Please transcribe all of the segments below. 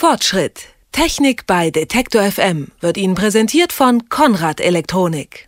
Fortschritt. Technik bei Detektor FM wird Ihnen präsentiert von Konrad Elektronik.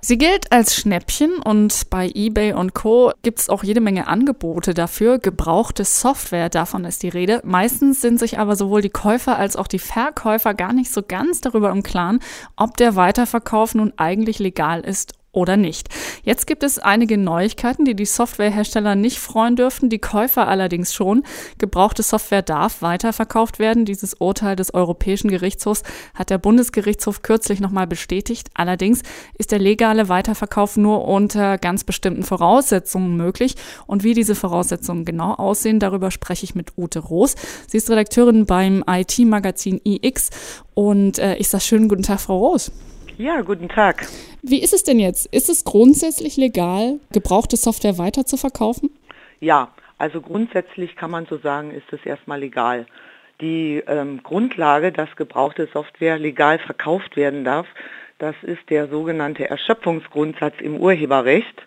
Sie gilt als Schnäppchen und bei eBay und Co. gibt es auch jede Menge Angebote dafür. Gebrauchte Software, davon ist die Rede. Meistens sind sich aber sowohl die Käufer als auch die Verkäufer gar nicht so ganz darüber im Klaren, ob der Weiterverkauf nun eigentlich legal ist oder nicht. Jetzt gibt es einige Neuigkeiten, die die Softwarehersteller nicht freuen dürften, die Käufer allerdings schon. Gebrauchte Software darf weiterverkauft werden. Dieses Urteil des Europäischen Gerichtshofs hat der Bundesgerichtshof kürzlich nochmal bestätigt. Allerdings ist der legale Weiterverkauf nur unter ganz bestimmten Voraussetzungen möglich. Und wie diese Voraussetzungen genau aussehen, darüber spreche ich mit Ute Roos. Sie ist Redakteurin beim IT-Magazin iX und äh, ich sage schönen guten Tag, Frau Roos. Ja, guten Tag. Wie ist es denn jetzt? Ist es grundsätzlich legal, gebrauchte Software weiter zu verkaufen? Ja, also grundsätzlich kann man so sagen, ist es erstmal legal. Die ähm, Grundlage, dass gebrauchte Software legal verkauft werden darf, das ist der sogenannte Erschöpfungsgrundsatz im Urheberrecht.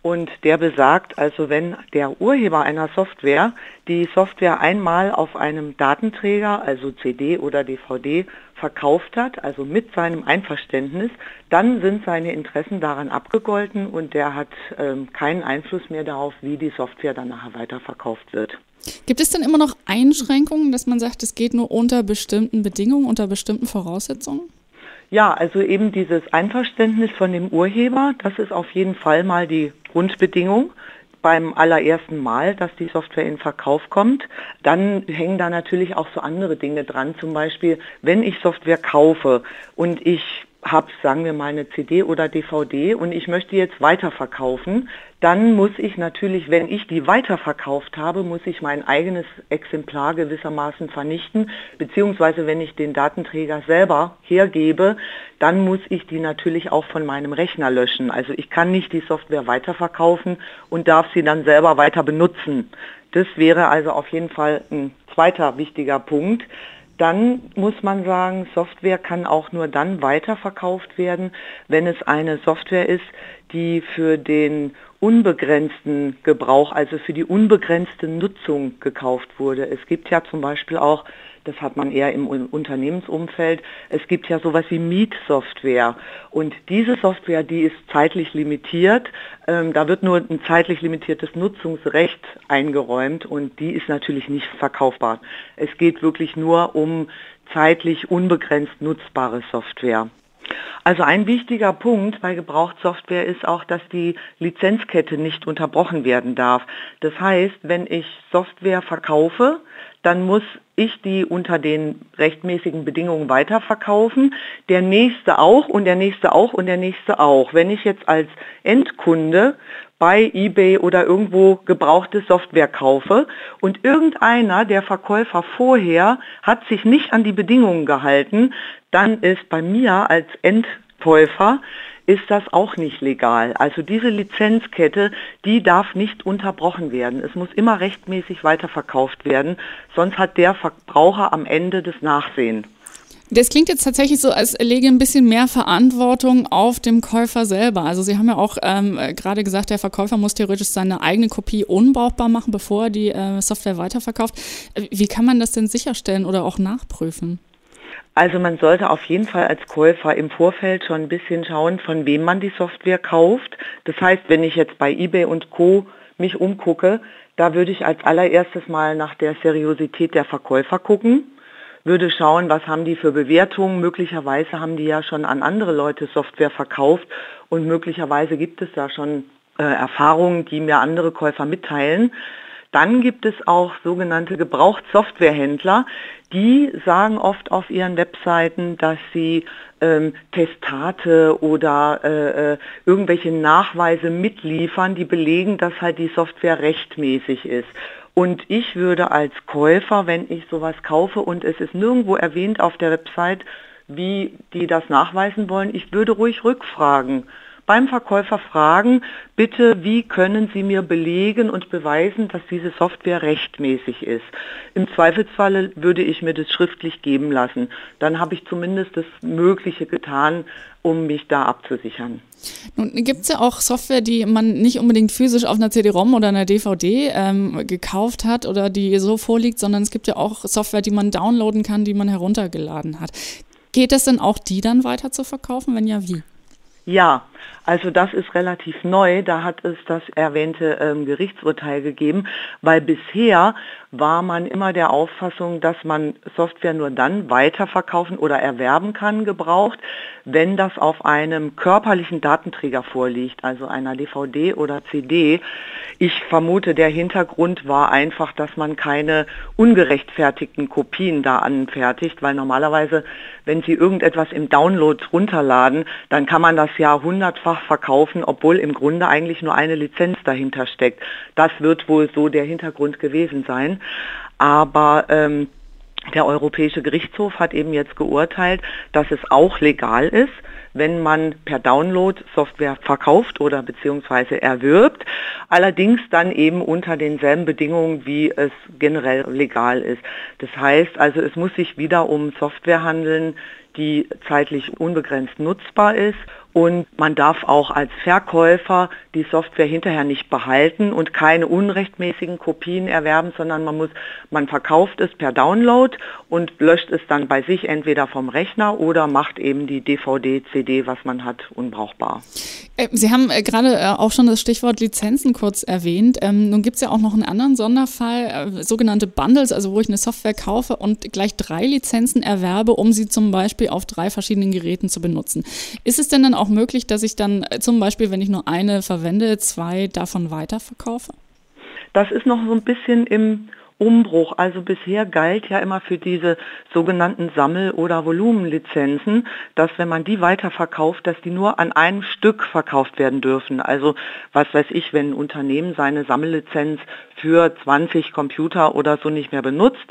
Und der besagt also, wenn der Urheber einer Software die Software einmal auf einem Datenträger, also CD oder DVD, verkauft hat, also mit seinem Einverständnis, dann sind seine Interessen daran abgegolten und der hat ähm, keinen Einfluss mehr darauf, wie die Software dann nachher weiterverkauft wird. Gibt es denn immer noch Einschränkungen, dass man sagt, es geht nur unter bestimmten Bedingungen, unter bestimmten Voraussetzungen? Ja, also eben dieses Einverständnis von dem Urheber, das ist auf jeden Fall mal die Grundbedingung beim allerersten Mal, dass die Software in Verkauf kommt. Dann hängen da natürlich auch so andere Dinge dran. Zum Beispiel, wenn ich Software kaufe und ich habe, sagen wir mal, eine CD oder DVD und ich möchte jetzt weiterverkaufen, dann muss ich natürlich, wenn ich die weiterverkauft habe, muss ich mein eigenes Exemplar gewissermaßen vernichten, beziehungsweise wenn ich den Datenträger selber hergebe, dann muss ich die natürlich auch von meinem Rechner löschen. Also ich kann nicht die Software weiterverkaufen und darf sie dann selber weiter benutzen. Das wäre also auf jeden Fall ein zweiter wichtiger Punkt. Dann muss man sagen, Software kann auch nur dann weiterverkauft werden, wenn es eine Software ist, die für den unbegrenzten Gebrauch, also für die unbegrenzte Nutzung gekauft wurde. Es gibt ja zum Beispiel auch das hat man eher im Unternehmensumfeld. Es gibt ja sowas wie Mietsoftware. Und diese Software, die ist zeitlich limitiert. Ähm, da wird nur ein zeitlich limitiertes Nutzungsrecht eingeräumt und die ist natürlich nicht verkaufbar. Es geht wirklich nur um zeitlich unbegrenzt nutzbare Software. Also ein wichtiger Punkt bei Gebrauchtsoftware ist auch, dass die Lizenzkette nicht unterbrochen werden darf. Das heißt, wenn ich Software verkaufe, dann muss ich die unter den rechtmäßigen Bedingungen weiterverkaufen, der nächste auch und der nächste auch und der nächste auch. Wenn ich jetzt als Endkunde bei eBay oder irgendwo gebrauchte Software kaufe und irgendeiner der Verkäufer vorher hat sich nicht an die Bedingungen gehalten, dann ist bei mir als Endkäufer ist das auch nicht legal. Also diese Lizenzkette, die darf nicht unterbrochen werden. Es muss immer rechtmäßig weiterverkauft werden, sonst hat der Verbraucher am Ende das Nachsehen. Das klingt jetzt tatsächlich so, als lege ein bisschen mehr Verantwortung auf dem Käufer selber. Also Sie haben ja auch ähm, gerade gesagt, der Verkäufer muss theoretisch seine eigene Kopie unbrauchbar machen, bevor er die äh, Software weiterverkauft. Wie kann man das denn sicherstellen oder auch nachprüfen? Also man sollte auf jeden Fall als Käufer im Vorfeld schon ein bisschen schauen, von wem man die Software kauft. Das heißt, wenn ich jetzt bei eBay und Co mich umgucke, da würde ich als allererstes mal nach der Seriosität der Verkäufer gucken, würde schauen, was haben die für Bewertungen. Möglicherweise haben die ja schon an andere Leute Software verkauft und möglicherweise gibt es da schon äh, Erfahrungen, die mir andere Käufer mitteilen. Dann gibt es auch sogenannte Gebrauchtsoftwarehändler, die sagen oft auf ihren Webseiten, dass sie ähm, Testate oder äh, äh, irgendwelche Nachweise mitliefern, die belegen, dass halt die Software rechtmäßig ist. Und ich würde als Käufer, wenn ich sowas kaufe und es ist nirgendwo erwähnt auf der Website, wie die das nachweisen wollen, ich würde ruhig rückfragen beim Verkäufer fragen, bitte, wie können Sie mir belegen und beweisen, dass diese Software rechtmäßig ist. Im Zweifelsfalle würde ich mir das schriftlich geben lassen. Dann habe ich zumindest das Mögliche getan, um mich da abzusichern. Nun gibt es ja auch Software, die man nicht unbedingt physisch auf einer CD-ROM oder einer DVD ähm, gekauft hat oder die so vorliegt, sondern es gibt ja auch Software, die man downloaden kann, die man heruntergeladen hat. Geht es denn auch, die dann weiter zu verkaufen? Wenn ja, wie? Ja, also das ist relativ neu. Da hat es das erwähnte ähm, Gerichtsurteil gegeben, weil bisher war man immer der Auffassung, dass man Software nur dann weiterverkaufen oder erwerben kann, gebraucht, wenn das auf einem körperlichen Datenträger vorliegt, also einer DVD oder CD. Ich vermute, der Hintergrund war einfach, dass man keine ungerechtfertigten Kopien da anfertigt, weil normalerweise, wenn Sie irgendetwas im Download runterladen, dann kann man das ja hundertfach verkaufen, obwohl im Grunde eigentlich nur eine Lizenz dahinter steckt. Das wird wohl so der Hintergrund gewesen sein. Aber ähm, der Europäische Gerichtshof hat eben jetzt geurteilt, dass es auch legal ist, wenn man per Download Software verkauft oder beziehungsweise erwirbt, allerdings dann eben unter denselben Bedingungen, wie es generell legal ist. Das heißt also, es muss sich wieder um Software handeln, die zeitlich unbegrenzt nutzbar ist und man darf auch als Verkäufer die Software hinterher nicht behalten und keine unrechtmäßigen Kopien erwerben, sondern man muss, man verkauft es per Download und löscht es dann bei sich entweder vom Rechner oder macht eben die DVD, CD, was man hat, unbrauchbar. Äh, Sie haben äh, gerade äh, auch schon das Stichwort Lizenzen kurz erwähnt. Ähm, nun gibt es ja auch noch einen anderen Sonderfall, sogenannte Bundles, also wo ich eine Software kaufe und gleich drei Lizenzen erwerbe, um sie zum Beispiel auf drei verschiedenen Geräten zu benutzen. Ist es denn dann auch auch möglich, dass ich dann äh, zum Beispiel, wenn ich nur eine verwende, zwei davon weiterverkaufe? Das ist noch so ein bisschen im Umbruch. Also bisher galt ja immer für diese sogenannten Sammel- oder Volumenlizenzen, dass wenn man die weiterverkauft, dass die nur an einem Stück verkauft werden dürfen. Also was weiß ich, wenn ein Unternehmen seine Sammellizenz für 20 Computer oder so nicht mehr benutzt,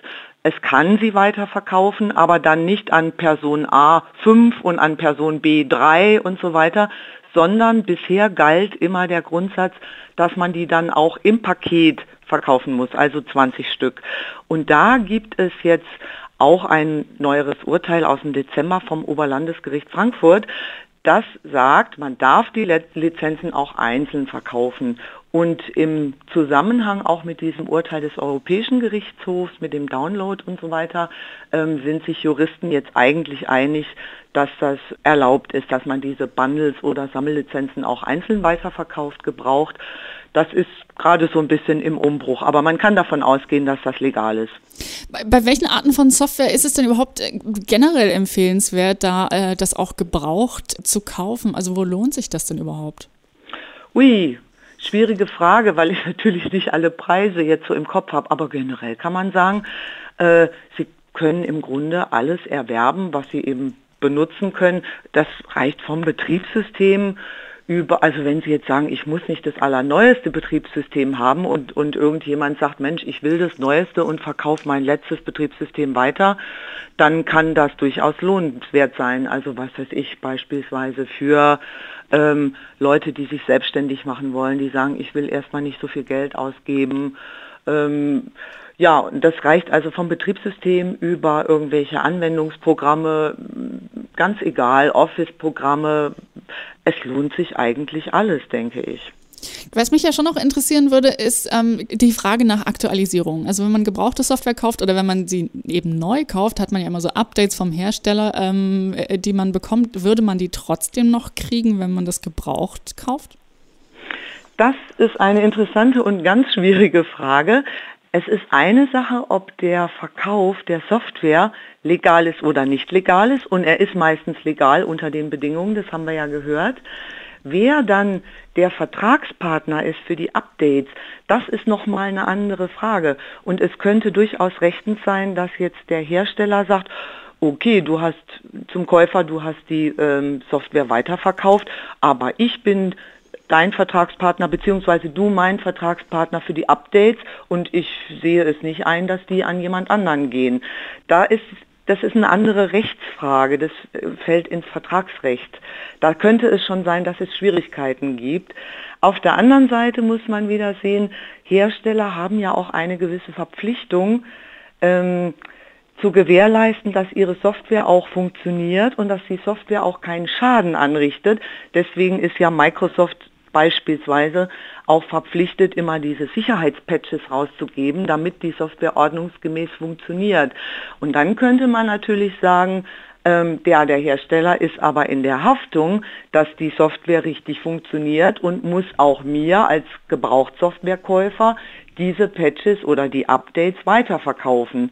es kann sie weiterverkaufen, aber dann nicht an Person A 5 und an Person B 3 und so weiter, sondern bisher galt immer der Grundsatz, dass man die dann auch im Paket verkaufen muss, also 20 Stück. Und da gibt es jetzt auch ein neueres Urteil aus dem Dezember vom Oberlandesgericht Frankfurt, das sagt, man darf die Lizenzen auch einzeln verkaufen. Und im Zusammenhang auch mit diesem Urteil des Europäischen Gerichtshofs, mit dem Download und so weiter, ähm, sind sich Juristen jetzt eigentlich einig, dass das erlaubt ist, dass man diese Bundles oder Sammellizenzen auch einzeln weiterverkauft, gebraucht. Das ist gerade so ein bisschen im Umbruch, aber man kann davon ausgehen, dass das legal ist. Bei, bei welchen Arten von Software ist es denn überhaupt äh, generell empfehlenswert, da äh, das auch gebraucht zu kaufen? Also wo lohnt sich das denn überhaupt? Ui, schwierige Frage, weil ich natürlich nicht alle Preise jetzt so im Kopf habe, aber generell kann man sagen, äh, Sie können im Grunde alles erwerben, was Sie eben benutzen können. Das reicht vom Betriebssystem über, also wenn Sie jetzt sagen, ich muss nicht das allerneueste Betriebssystem haben und, und irgendjemand sagt, Mensch, ich will das Neueste und verkaufe mein letztes Betriebssystem weiter, dann kann das durchaus lohnenswert sein. Also was weiß ich, beispielsweise für ähm, Leute, die sich selbstständig machen wollen, die sagen, ich will erstmal nicht so viel Geld ausgeben. Ähm, ja, das reicht also vom Betriebssystem über irgendwelche Anwendungsprogramme, ganz egal, Office-Programme. Es lohnt sich eigentlich alles, denke ich. Was mich ja schon noch interessieren würde, ist ähm, die Frage nach Aktualisierung. Also wenn man gebrauchte Software kauft oder wenn man sie eben neu kauft, hat man ja immer so Updates vom Hersteller, ähm, äh, die man bekommt. Würde man die trotzdem noch kriegen, wenn man das gebraucht kauft? Das ist eine interessante und ganz schwierige Frage. Es ist eine Sache, ob der Verkauf der Software legal ist oder nicht legal ist. Und er ist meistens legal unter den Bedingungen, das haben wir ja gehört. Wer dann der Vertragspartner ist für die Updates, das ist nochmal eine andere Frage. Und es könnte durchaus rechtens sein, dass jetzt der Hersteller sagt, okay, du hast zum Käufer, du hast die ähm, Software weiterverkauft, aber ich bin dein Vertragspartner beziehungsweise du mein Vertragspartner für die Updates und ich sehe es nicht ein, dass die an jemand anderen gehen. Da ist das ist eine andere Rechtsfrage, das äh, fällt ins Vertragsrecht. Da könnte es schon sein, dass es Schwierigkeiten gibt. Auf der anderen Seite muss man wieder sehen, Hersteller haben ja auch eine gewisse Verpflichtung, ähm, zu gewährleisten, dass ihre Software auch funktioniert und dass die Software auch keinen Schaden anrichtet. Deswegen ist ja Microsoft beispielsweise auch verpflichtet, immer diese Sicherheitspatches rauszugeben, damit die Software ordnungsgemäß funktioniert. Und dann könnte man natürlich sagen, ähm, der, der Hersteller ist aber in der Haftung, dass die Software richtig funktioniert und muss auch mir als Gebrauchtsoftwarekäufer diese Patches oder die Updates weiterverkaufen.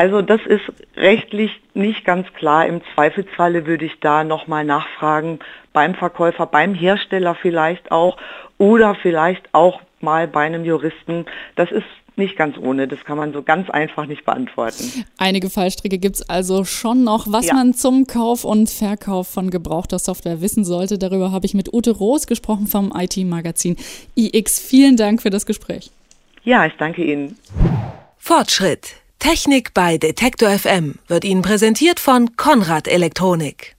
Also das ist rechtlich nicht ganz klar. Im Zweifelsfalle würde ich da nochmal nachfragen beim Verkäufer, beim Hersteller vielleicht auch oder vielleicht auch mal bei einem Juristen. Das ist nicht ganz ohne, das kann man so ganz einfach nicht beantworten. Einige Fallstricke gibt es also schon noch, was ja. man zum Kauf und Verkauf von gebrauchter Software wissen sollte. Darüber habe ich mit Ute Roos gesprochen vom IT-Magazin iX. Vielen Dank für das Gespräch. Ja, ich danke Ihnen. Fortschritt Technik bei Detektor FM wird Ihnen präsentiert von Konrad Elektronik.